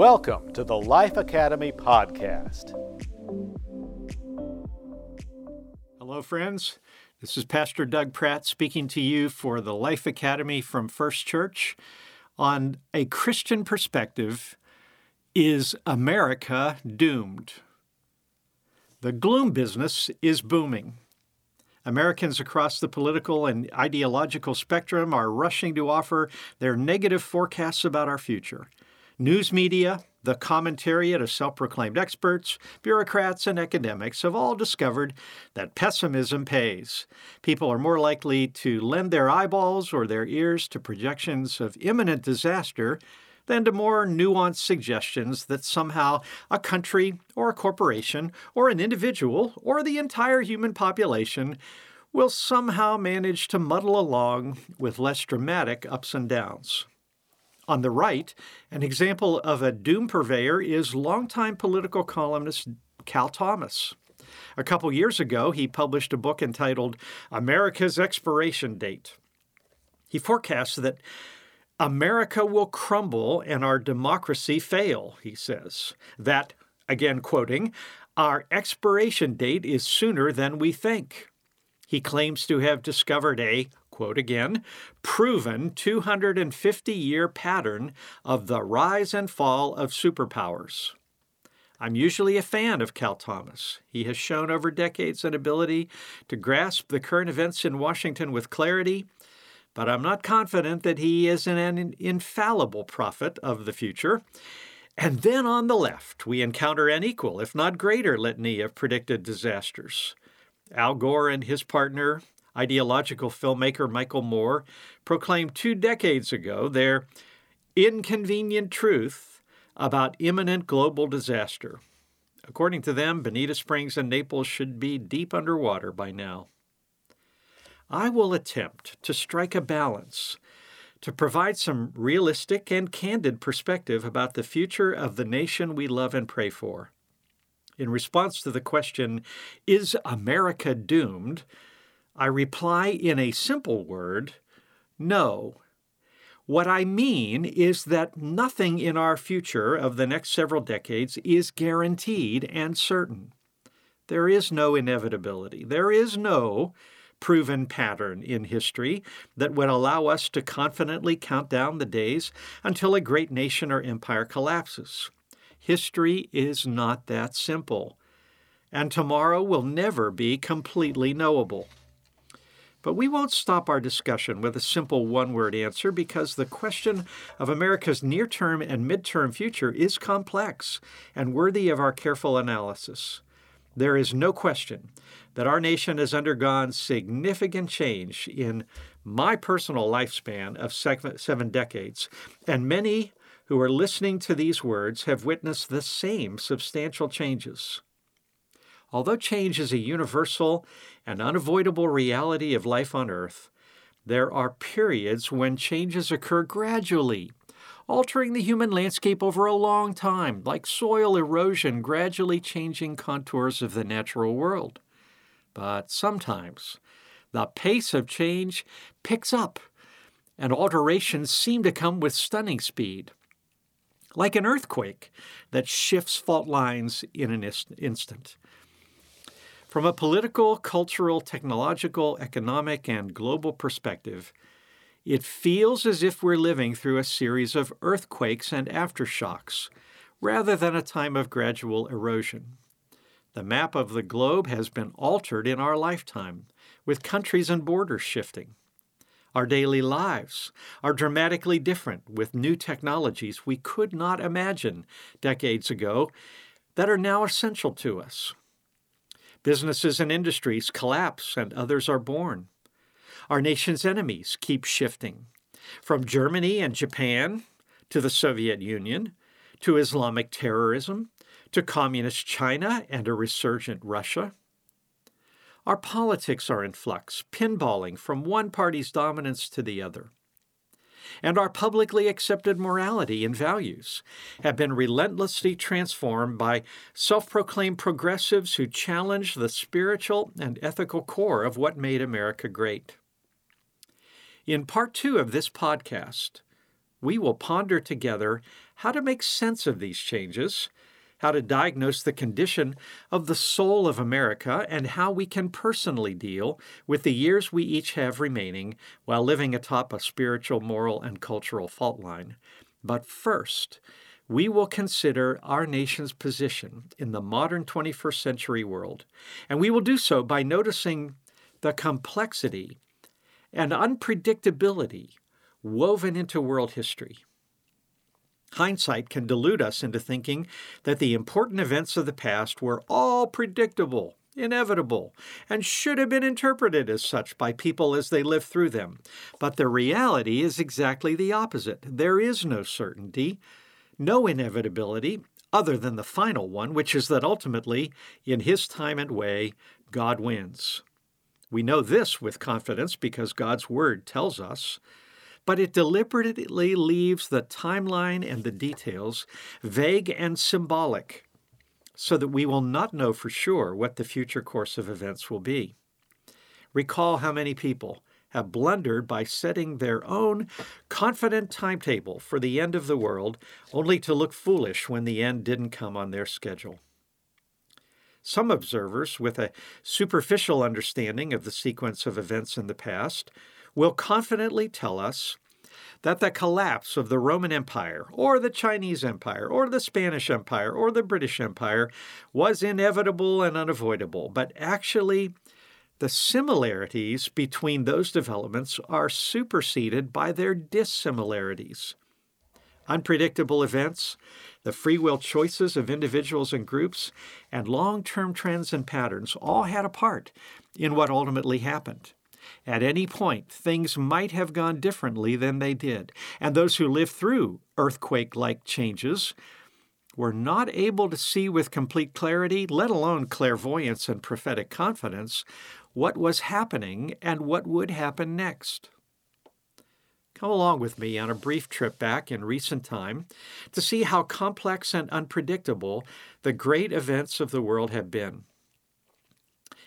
Welcome to the Life Academy Podcast. Hello, friends. This is Pastor Doug Pratt speaking to you for the Life Academy from First Church. On a Christian perspective, is America doomed? The gloom business is booming. Americans across the political and ideological spectrum are rushing to offer their negative forecasts about our future. News media, the commentariat of self proclaimed experts, bureaucrats, and academics have all discovered that pessimism pays. People are more likely to lend their eyeballs or their ears to projections of imminent disaster than to more nuanced suggestions that somehow a country or a corporation or an individual or the entire human population will somehow manage to muddle along with less dramatic ups and downs. On the right, an example of a doom purveyor is longtime political columnist Cal Thomas. A couple years ago, he published a book entitled America's Expiration Date. He forecasts that America will crumble and our democracy fail, he says. That, again quoting, our expiration date is sooner than we think. He claims to have discovered a, quote again, proven 250 year pattern of the rise and fall of superpowers. I'm usually a fan of Cal Thomas. He has shown over decades an ability to grasp the current events in Washington with clarity, but I'm not confident that he is an infallible prophet of the future. And then on the left, we encounter an equal, if not greater, litany of predicted disasters. Al Gore and his partner, ideological filmmaker Michael Moore proclaimed two decades ago their inconvenient truth about imminent global disaster. According to them, Bonita Springs and Naples should be deep underwater by now. I will attempt to strike a balance to provide some realistic and candid perspective about the future of the nation we love and pray for. In response to the question, Is America doomed? I reply in a simple word no. What I mean is that nothing in our future of the next several decades is guaranteed and certain. There is no inevitability. There is no proven pattern in history that would allow us to confidently count down the days until a great nation or empire collapses. History is not that simple, and tomorrow will never be completely knowable. But we won't stop our discussion with a simple one word answer because the question of America's near term and mid-term future is complex and worthy of our careful analysis. There is no question that our nation has undergone significant change in my personal lifespan of seven decades, and many who are listening to these words have witnessed the same substantial changes. Although change is a universal and unavoidable reality of life on Earth, there are periods when changes occur gradually, altering the human landscape over a long time, like soil erosion gradually changing contours of the natural world. But sometimes the pace of change picks up, and alterations seem to come with stunning speed. Like an earthquake that shifts fault lines in an instant. From a political, cultural, technological, economic, and global perspective, it feels as if we're living through a series of earthquakes and aftershocks, rather than a time of gradual erosion. The map of the globe has been altered in our lifetime, with countries and borders shifting. Our daily lives are dramatically different with new technologies we could not imagine decades ago that are now essential to us. Businesses and industries collapse and others are born. Our nation's enemies keep shifting from Germany and Japan to the Soviet Union to Islamic terrorism to communist China and a resurgent Russia. Our politics are in flux, pinballing from one party's dominance to the other and our publicly accepted morality and values have been relentlessly transformed by self proclaimed progressives who challenge the spiritual and ethical core of what made America great. In part two of this podcast, we will ponder together how to make sense of these changes, how to diagnose the condition of the soul of America, and how we can personally deal with the years we each have remaining while living atop a spiritual, moral, and cultural fault line. But first, we will consider our nation's position in the modern 21st century world, and we will do so by noticing the complexity and unpredictability woven into world history. Hindsight can delude us into thinking that the important events of the past were all predictable, inevitable, and should have been interpreted as such by people as they lived through them. But the reality is exactly the opposite. There is no certainty, no inevitability, other than the final one, which is that ultimately, in His time and way, God wins. We know this with confidence because God's Word tells us but it deliberately leaves the timeline and the details vague and symbolic so that we will not know for sure what the future course of events will be. Recall how many people have blundered by setting their own confident timetable for the end of the world, only to look foolish when the end didn't come on their schedule. Some observers, with a superficial understanding of the sequence of events in the past, will confidently tell us that the collapse of the Roman Empire, or the Chinese Empire, or the Spanish Empire, or the British Empire was inevitable and unavoidable, but actually, the similarities between those developments are superseded by their dissimilarities. Unpredictable events, the free will choices of individuals and groups, and long term trends and patterns all had a part in what ultimately happened. At any point, things might have gone differently than they did, and those who lived through earthquake like changes were not able to see with complete clarity, let alone clairvoyance and prophetic confidence, what was happening and what would happen next. Come along with me on a brief trip back in recent time to see how complex and unpredictable the great events of the world have been.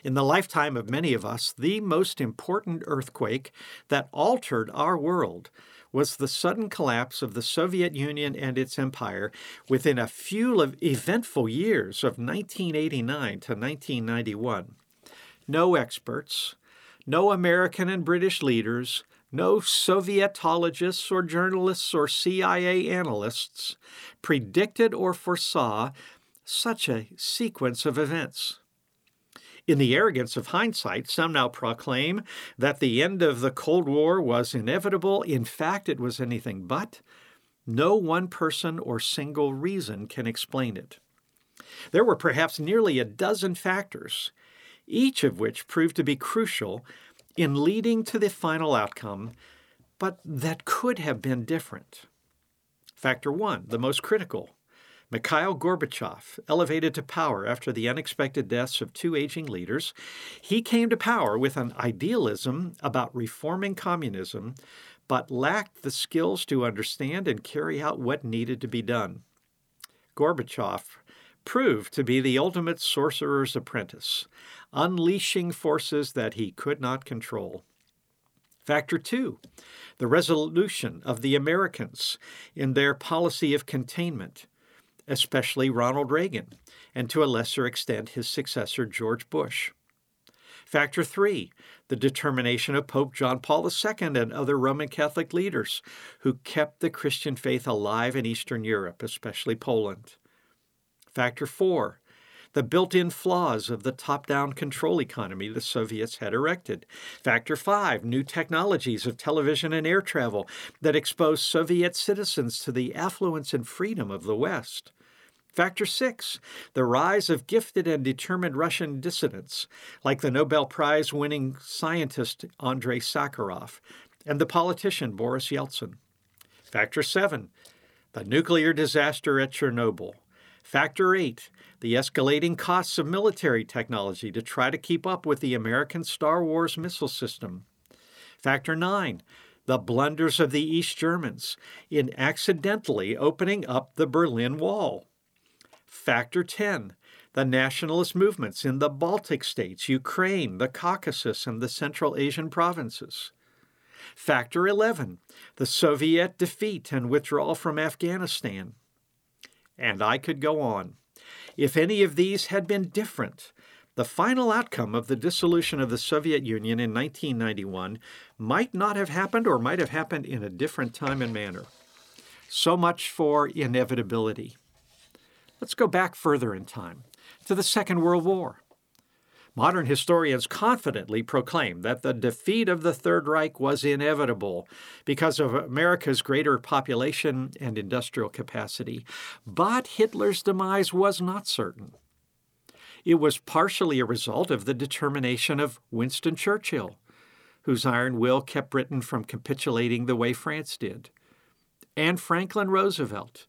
In the lifetime of many of us, the most important earthquake that altered our world was the sudden collapse of the Soviet Union and its empire within a few eventful years of 1989 to 1991. No experts, no American and British leaders, no Sovietologists or journalists or CIA analysts predicted or foresaw such a sequence of events. In the arrogance of hindsight, some now proclaim that the end of the Cold War was inevitable. In fact, it was anything but. No one person or single reason can explain it. There were perhaps nearly a dozen factors, each of which proved to be crucial in leading to the final outcome, but that could have been different. Factor one, the most critical, Mikhail Gorbachev, elevated to power after the unexpected deaths of two aging leaders, he came to power with an idealism about reforming communism, but lacked the skills to understand and carry out what needed to be done. Gorbachev proved to be the ultimate sorcerer's apprentice, unleashing forces that he could not control. Factor two, the resolution of the Americans in their policy of containment especially Ronald Reagan, and to a lesser extent his successor George Bush. Factor three, the determination of Pope John Paul II and other Roman Catholic leaders who kept the Christian faith alive in Eastern Europe, especially Poland. Factor four, the built in flaws of the top down control economy the Soviets had erected. Factor five, new technologies of television and air travel that exposed Soviet citizens to the affluence and freedom of the West. Factor six, the rise of gifted and determined Russian dissidents, like the Nobel Prize winning scientist Andrei Sakharov and the politician Boris Yeltsin. Factor seven, the nuclear disaster at Chernobyl. Factor eight, the escalating costs of military technology to try to keep up with the American Star Wars missile system. Factor 9. The blunders of the East Germans in accidentally opening up the Berlin Wall. Factor 10. The nationalist movements in the Baltic states, Ukraine, the Caucasus, and the Central Asian provinces. Factor 11. The Soviet defeat and withdrawal from Afghanistan. And I could go on. If any of these had been different, the final outcome of the dissolution of the Soviet Union in 1991 might not have happened or might have happened in a different time and manner. So much for inevitability. Let's go back further in time to the Second World War. Modern historians confidently proclaim that the defeat of the Third Reich was inevitable because of America's greater population and industrial capacity. But Hitler's demise was not certain. It was partially a result of the determination of Winston Churchill, whose iron will kept Britain from capitulating the way France did, and Franklin Roosevelt,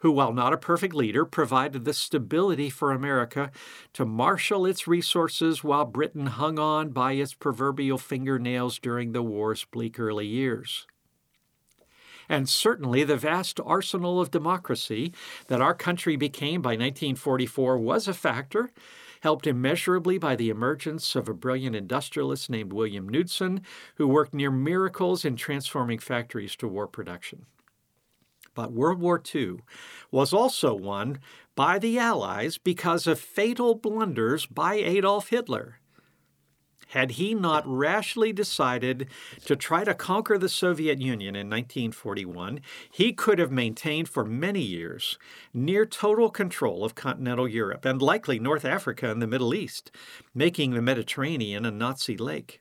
who, while not a perfect leader, provided the stability for America to marshal its resources while Britain hung on by its proverbial fingernails during the war's bleak early years. And certainly the vast arsenal of democracy that our country became by 1944 was a factor, helped immeasurably by the emergence of a brilliant industrialist named William Knudsen, who worked near miracles in transforming factories to war production. But World War II was also won by the Allies because of fatal blunders by Adolf Hitler. Had he not rashly decided to try to conquer the Soviet Union in 1941, he could have maintained for many years near total control of continental Europe and likely North Africa and the Middle East, making the Mediterranean a Nazi lake.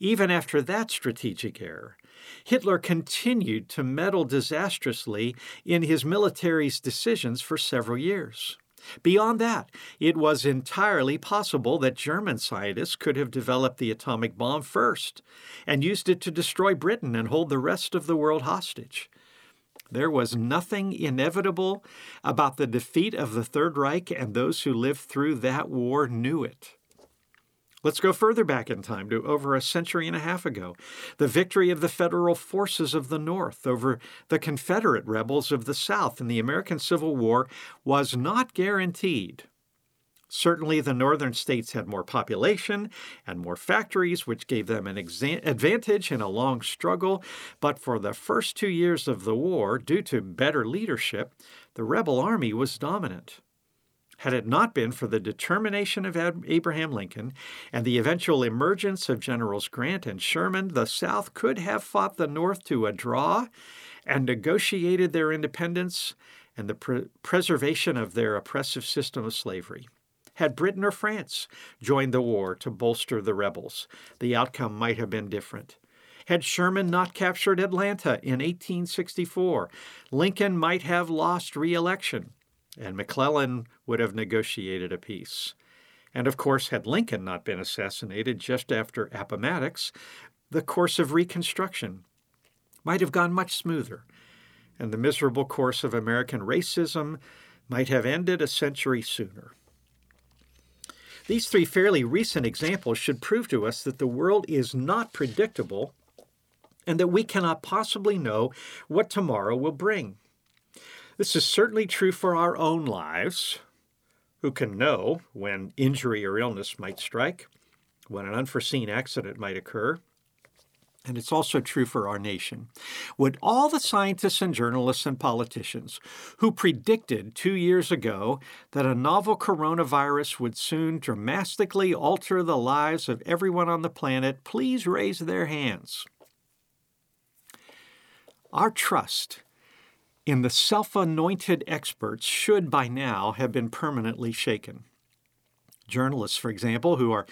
Even after that strategic error, Hitler continued to meddle disastrously in his military's decisions for several years. Beyond that, it was entirely possible that German scientists could have developed the atomic bomb first and used it to destroy Britain and hold the rest of the world hostage. There was nothing inevitable about the defeat of the Third Reich, and those who lived through that war knew it. Let's go further back in time to over a century and a half ago. The victory of the federal forces of the North over the Confederate rebels of the South in the American Civil War was not guaranteed. Certainly, the northern states had more population and more factories, which gave them an exa- advantage in a long struggle. But for the first two years of the war, due to better leadership, the rebel army was dominant. Had it not been for the determination of Abraham Lincoln and the eventual emergence of Generals Grant and Sherman, the South could have fought the North to a draw and negotiated their independence and the pre- preservation of their oppressive system of slavery. Had Britain or France joined the war to bolster the rebels, the outcome might have been different. Had Sherman not captured Atlanta in 1864, Lincoln might have lost re election and McClellan would have negotiated a peace. And of course, had Lincoln not been assassinated just after Appomattox, the course of Reconstruction might have gone much smoother, and the miserable course of American racism might have ended a century sooner. These three fairly recent examples should prove to us that the world is not predictable and that we cannot possibly know what tomorrow will bring. This is certainly true for our own lives. Who can know when injury or illness might strike, when an unforeseen accident might occur? And it's also true for our nation. Would all the scientists and journalists and politicians who predicted two years ago that a novel coronavirus would soon dramatically alter the lives of everyone on the planet please raise their hands? Our trust in the self anointed experts should by now have been permanently shaken. Journalists, for example, who are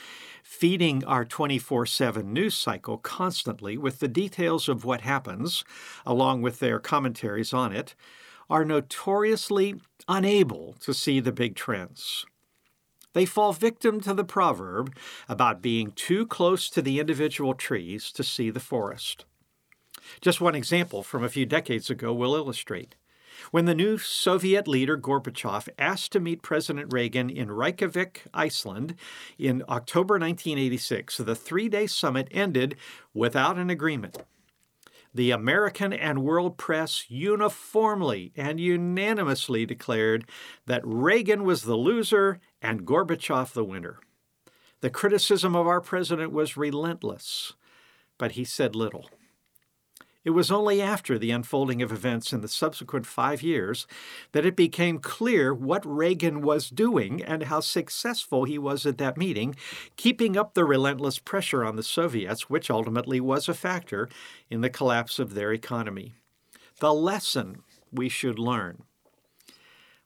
feeding our 24 7 news cycle constantly with the details of what happens, along with their commentaries on it, are notoriously unable to see the big trends. They fall victim to the proverb about being too close to the individual trees to see the forest. Just one example from a few decades ago will illustrate. When the new Soviet leader Gorbachev asked to meet President Reagan in Reykjavik, Iceland, in October 1986, the three day summit ended without an agreement. The American and world press uniformly and unanimously declared that Reagan was the loser and Gorbachev the winner. The criticism of our president was relentless, but he said little. It was only after the unfolding of events in the subsequent five years that it became clear what Reagan was doing and how successful he was at that meeting, keeping up the relentless pressure on the Soviets, which ultimately was a factor in the collapse of their economy. The lesson we should learn.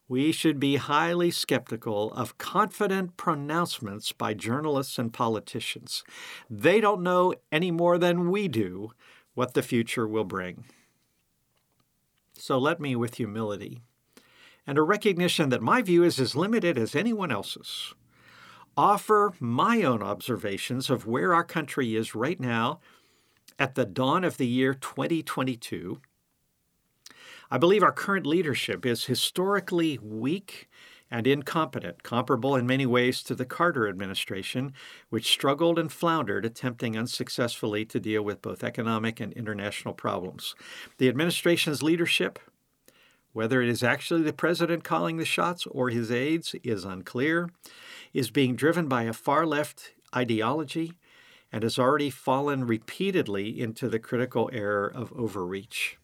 We should be highly skeptical of confident pronouncements by journalists and politicians. They don't know any more than we do what the future will bring. So let me, with humility and a recognition that my view is as limited as anyone else's, offer my own observations of where our country is right now at the dawn of the year 2022. I believe our current leadership is historically weak and incompetent, comparable in many ways to the Carter administration, which struggled and floundered, attempting unsuccessfully to deal with both economic and international problems. The administration's leadership, whether it is actually the president calling the shots or his aides, is unclear, is being driven by a far left ideology, and has already fallen repeatedly into the critical error of overreach.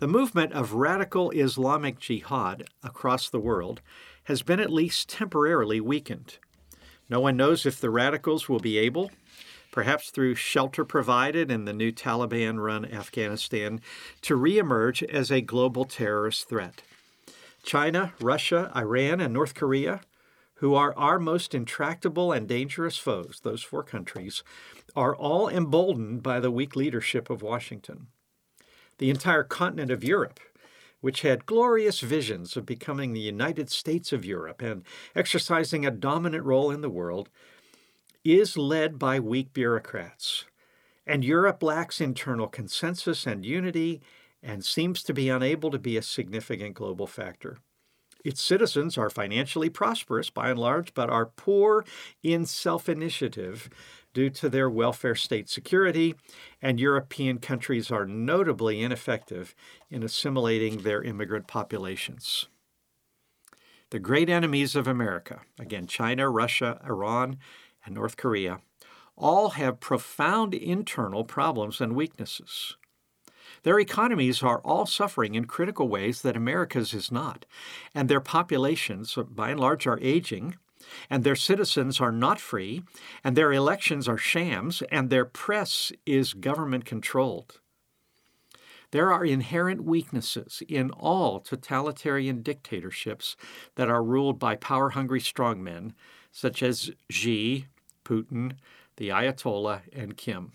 The movement of radical Islamic jihad across the world has been at least temporarily weakened. No one knows if the radicals will be able, perhaps through shelter provided in the new Taliban run Afghanistan, to reemerge as a global terrorist threat. China, Russia, Iran, and North Korea, who are our most intractable and dangerous foes, those four countries, are all emboldened by the weak leadership of Washington the entire continent of Europe, which had glorious visions of becoming the United States of Europe and exercising a dominant role in the world, is led by weak bureaucrats. And Europe lacks internal consensus and unity and seems to be unable to be a significant global factor. Its citizens are financially prosperous by and large, but are poor in self initiative due to their welfare state security, and European countries are notably ineffective in assimilating their immigrant populations. The great enemies of America, again, China, Russia, Iran, and North Korea, all have profound internal problems and weaknesses. Their economies are all suffering in critical ways that America's is not, and their populations, by and large, are aging and their citizens are not free, and their elections are shams, and their press is government controlled. There are inherent weaknesses in all totalitarian dictatorships that are ruled by power hungry strongmen such as Xi, Putin, the Ayatollah, and Kim.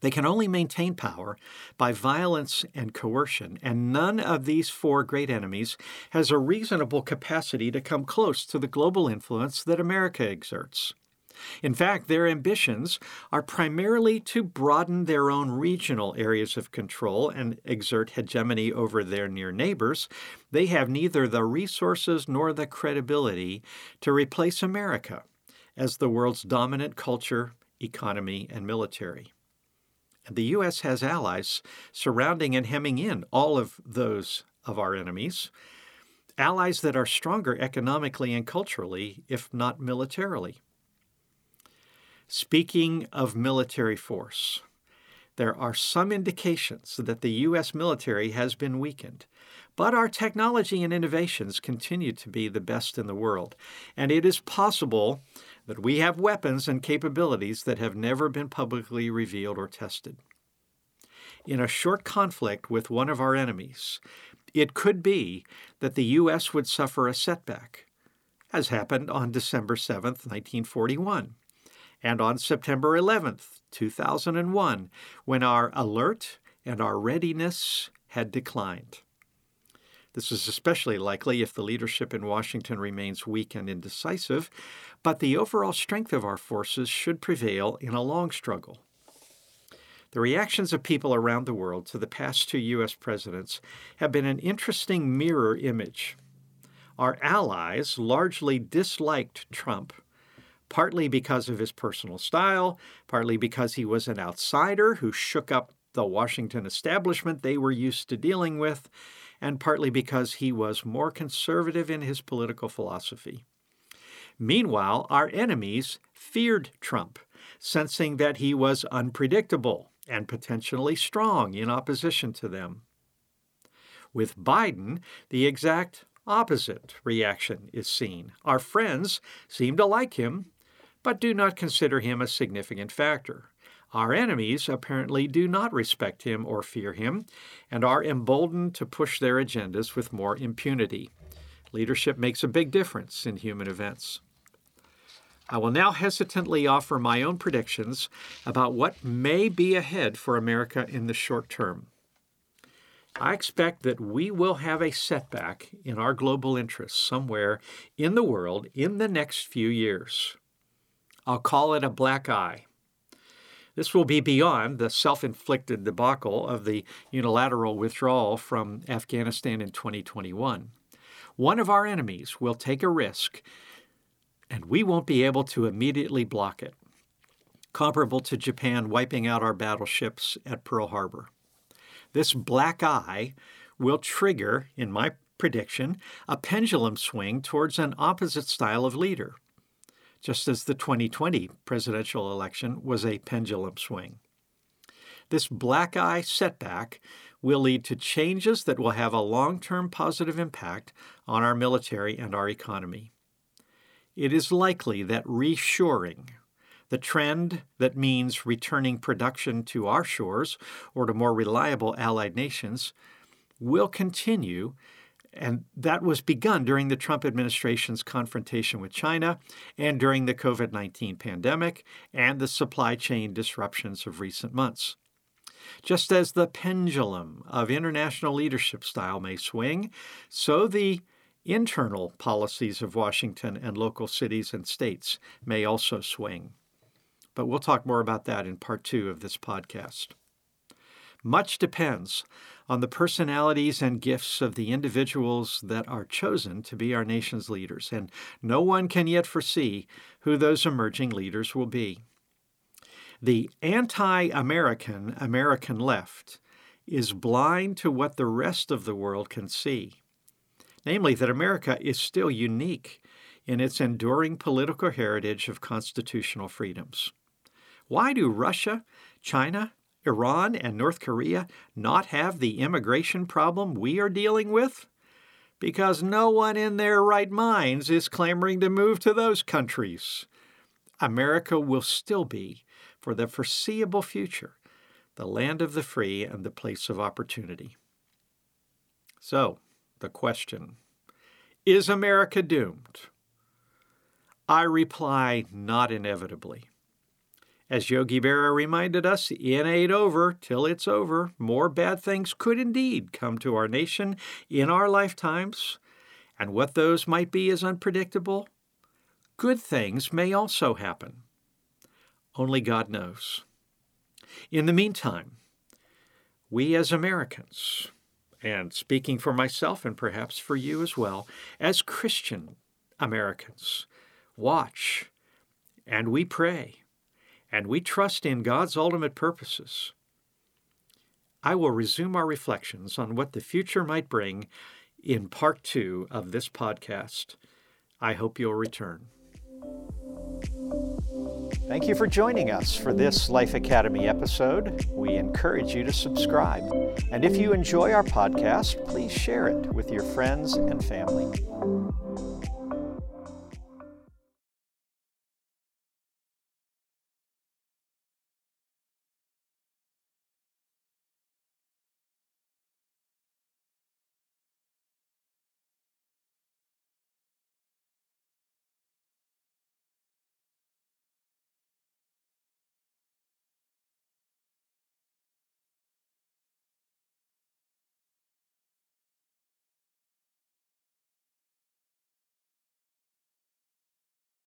They can only maintain power by violence and coercion, and none of these four great enemies has a reasonable capacity to come close to the global influence that America exerts. In fact, their ambitions are primarily to broaden their own regional areas of control and exert hegemony over their near neighbors. They have neither the resources nor the credibility to replace America as the world's dominant culture, economy, and military. The U.S. has allies surrounding and hemming in all of those of our enemies, allies that are stronger economically and culturally, if not militarily. Speaking of military force, there are some indications that the U.S. military has been weakened, but our technology and innovations continue to be the best in the world, and it is possible that we have weapons and capabilities that have never been publicly revealed or tested. In a short conflict with one of our enemies, it could be that the U.S. would suffer a setback, as happened on December 7, 1941, and on September 11, 2001, when our alert and our readiness had declined. This is especially likely if the leadership in Washington remains weak and indecisive, but the overall strength of our forces should prevail in a long struggle. The reactions of people around the world to the past two U.S. presidents have been an interesting mirror image. Our allies largely disliked Trump, partly because of his personal style, partly because he was an outsider who shook up the Washington establishment they were used to dealing with, and partly because he was more conservative in his political philosophy. Meanwhile, our enemies feared Trump, sensing that he was unpredictable and potentially strong in opposition to them. With Biden, the exact opposite reaction is seen. Our friends seem to like him, but do not consider him a significant factor. Our enemies apparently do not respect him or fear him and are emboldened to push their agendas with more impunity. Leadership makes a big difference in human events. I will now hesitantly offer my own predictions about what may be ahead for America in the short term. I expect that we will have a setback in our global interests somewhere in the world in the next few years. I'll call it a black eye. This will be beyond the self inflicted debacle of the unilateral withdrawal from Afghanistan in 2021. One of our enemies will take a risk, and we won't be able to immediately block it, comparable to Japan wiping out our battleships at Pearl Harbor. This black eye will trigger, in my prediction, a pendulum swing towards an opposite style of leader, just as the 2020 presidential election was a pendulum swing. This black eye setback will lead to changes that will have a long term positive impact on our military and our economy. It is likely that reshoring the trend that means returning production to our shores or to more reliable allied nations will continue, and that was begun during the Trump administration's confrontation with China and during the COVID 19 pandemic and the supply chain disruptions of recent months. Just as the pendulum of international leadership style may swing, so the internal policies of Washington and local cities and states may also swing but we'll talk more about that in part two of this podcast. Much depends on the personalities and gifts of the individuals that are chosen to be our nation's leaders, and no one can yet foresee who those emerging leaders will be. The anti American American left is blind to what the rest of the world can see, namely, that America is still unique in its enduring political heritage of constitutional freedoms. Why do Russia, China, Iran, and North Korea not have the immigration problem we are dealing with? Because no one in their right minds is clamoring to move to those countries. America will still be, for the foreseeable future, the land of the free and the place of opportunity. So, the question Is America doomed? I reply, not inevitably. As Yogi Berra reminded us, it ain't over till it's over. More bad things could indeed come to our nation in our lifetimes, and what those might be is unpredictable. Good things may also happen. Only God knows. In the meantime, we as Americans, and speaking for myself and perhaps for you as well, as Christian Americans, watch and we pray and we trust in God's ultimate purposes. I will resume our reflections on what the future might bring in part two of this podcast. I hope you'll return. Thank you for joining us for this Life Academy episode. We encourage you to subscribe. And if you enjoy our podcast, please share it with your friends and family.